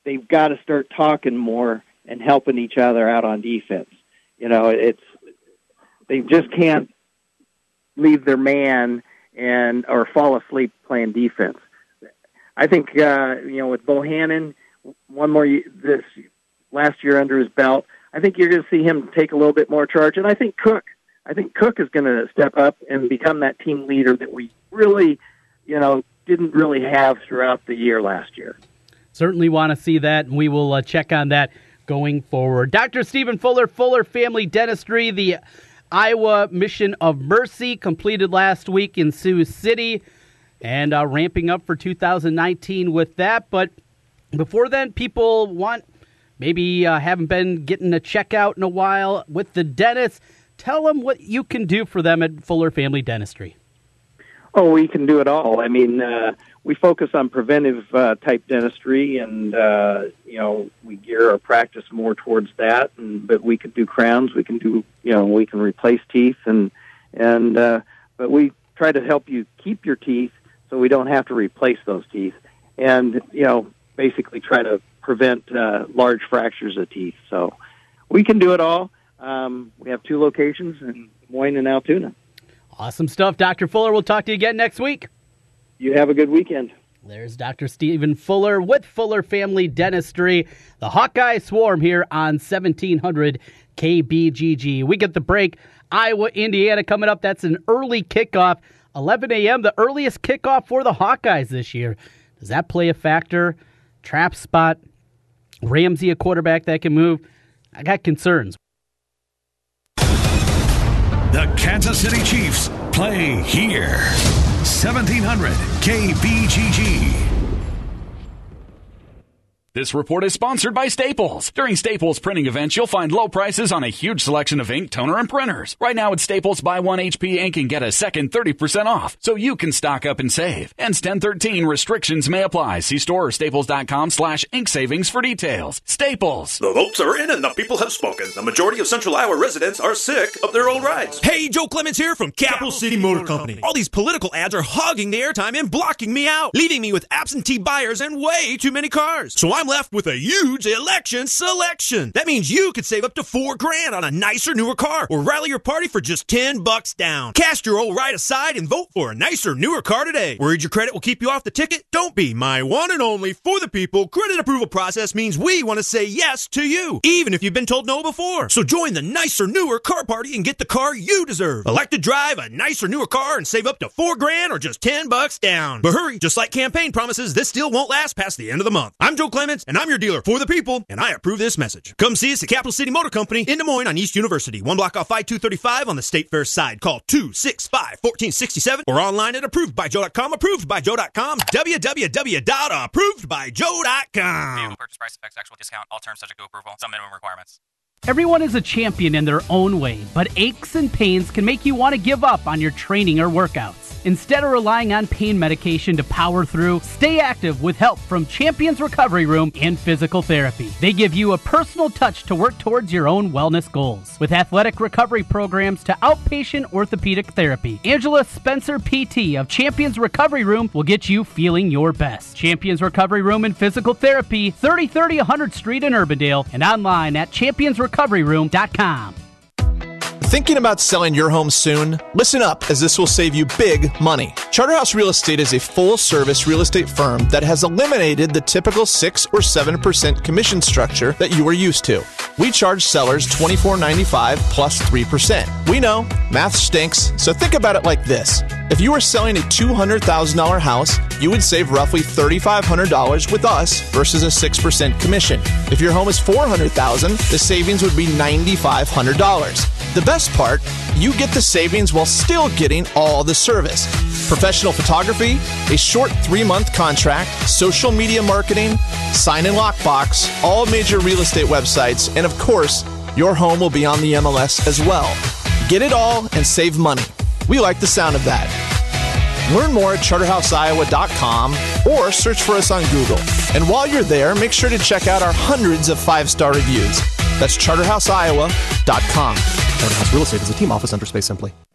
they've got to start talking more and helping each other out on defense. You know, it's they just can't leave their man and or fall asleep playing defense. I think uh, you know with Bohannon, one more this last year under his belt, I think you're going to see him take a little bit more charge, and I think Cook. I think Cook is going to step up and become that team leader that we really, you know, didn't really have throughout the year last year. Certainly want to see that, and we will uh, check on that going forward. Dr. Stephen Fuller, Fuller Family Dentistry, the Iowa Mission of Mercy, completed last week in Sioux City, and uh, ramping up for 2019 with that. But before then, people want maybe uh, haven't been getting a checkout in a while with the dentist. Tell them what you can do for them at Fuller Family Dentistry. Oh, we can do it all. I mean, uh, we focus on preventive uh, type dentistry, and uh, you know, we gear our practice more towards that. And but we can do crowns, we can do, you know, we can replace teeth, and and uh, but we try to help you keep your teeth so we don't have to replace those teeth, and you know, basically try to prevent uh, large fractures of teeth. So we can do it all. Um, we have two locations in Des Moines and Altoona. Awesome stuff, Dr. Fuller. We'll talk to you again next week. You have a good weekend. There's Dr. Stephen Fuller with Fuller Family Dentistry, the Hawkeye Swarm here on 1700 KBGG. We get the break. Iowa, Indiana coming up. That's an early kickoff, 11 a.m., the earliest kickoff for the Hawkeyes this year. Does that play a factor? Trap spot, Ramsey, a quarterback that can move. I got concerns. The Kansas City Chiefs play here. 1700 KBGG. This report is sponsored by Staples. During Staples printing events, you'll find low prices on a huge selection of ink, toner, and printers. Right now at Staples, buy one HP ink and get a second 30% off, so you can stock up and save. Ends 1013 restrictions may apply. See store or staples.com slash ink savings for details. Staples. The votes are in and the people have spoken. The majority of Central Iowa residents are sick of their old rides. Hey, Joe Clements here from Capital City Motor Company. All these political ads are hogging the airtime and blocking me out, leaving me with absentee buyers and way too many cars. So I'm left with a huge election selection. That means you could save up to four grand on a nicer, newer car or rally your party for just 10 bucks down. Cast your old ride aside and vote for a nicer, newer car today. Worried your credit will keep you off the ticket? Don't be. My one and only for the people credit approval process means we want to say yes to you, even if you've been told no before. So join the nicer, newer car party and get the car you deserve. Elect to drive a nicer, newer car and save up to four grand or just 10 bucks down. But hurry, just like campaign promises, this deal won't last past the end of the month. I'm Joe And I'm your dealer for the people, and I approve this message. Come see us at Capital City Motor Company in Des Moines on East University, one block off I-235 on the State Fair side. Call 265-1467 or online at approvedbyjoe.com, approvedbyjoe.com, www.approvedbyjoe.com. Purchase price affects actual discount. All terms subject to approval. Some minimum requirements. Everyone is a champion in their own way, but aches and pains can make you want to give up on your training or workouts. Instead of relying on pain medication to power through, stay active with help from Champions Recovery Room and Physical Therapy. They give you a personal touch to work towards your own wellness goals. With athletic recovery programs to outpatient orthopedic therapy, Angela Spencer PT of Champions Recovery Room will get you feeling your best. Champions Recovery Room and Physical Therapy, 3030 100th Street in Urbandale, and online at championsrecoveryroom.com. Thinking about selling your home soon? Listen up, as this will save you big money. Charterhouse Real Estate is a full service real estate firm that has eliminated the typical 6 or 7% commission structure that you are used to. We charge sellers $24.95 plus 3%. We know, math stinks, so think about it like this. If you are selling a $200,000 house, you would save roughly $3,500 with us versus a 6% commission. If your home is 400,000, the savings would be $9,500. The best part, you get the savings while still getting all the service. Professional photography, a short three month contract, social media marketing, sign and lockbox, all major real estate websites, and of course, your home will be on the MLS as well. Get it all and save money. We like the sound of that. Learn more at charterhouseiowa.com or search for us on Google. And while you're there, make sure to check out our hundreds of five star reviews. That's charterhouseiowa.com. Charterhouse Real Estate is a team office under Space Simply.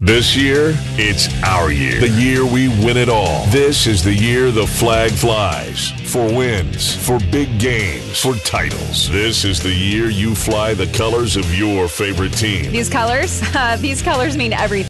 This year, it's our year. The year we win it all. This is the year the flag flies. For wins, for big games, for titles. This is the year you fly the colors of your favorite team. These colors, uh, [laughs] these colors mean everything.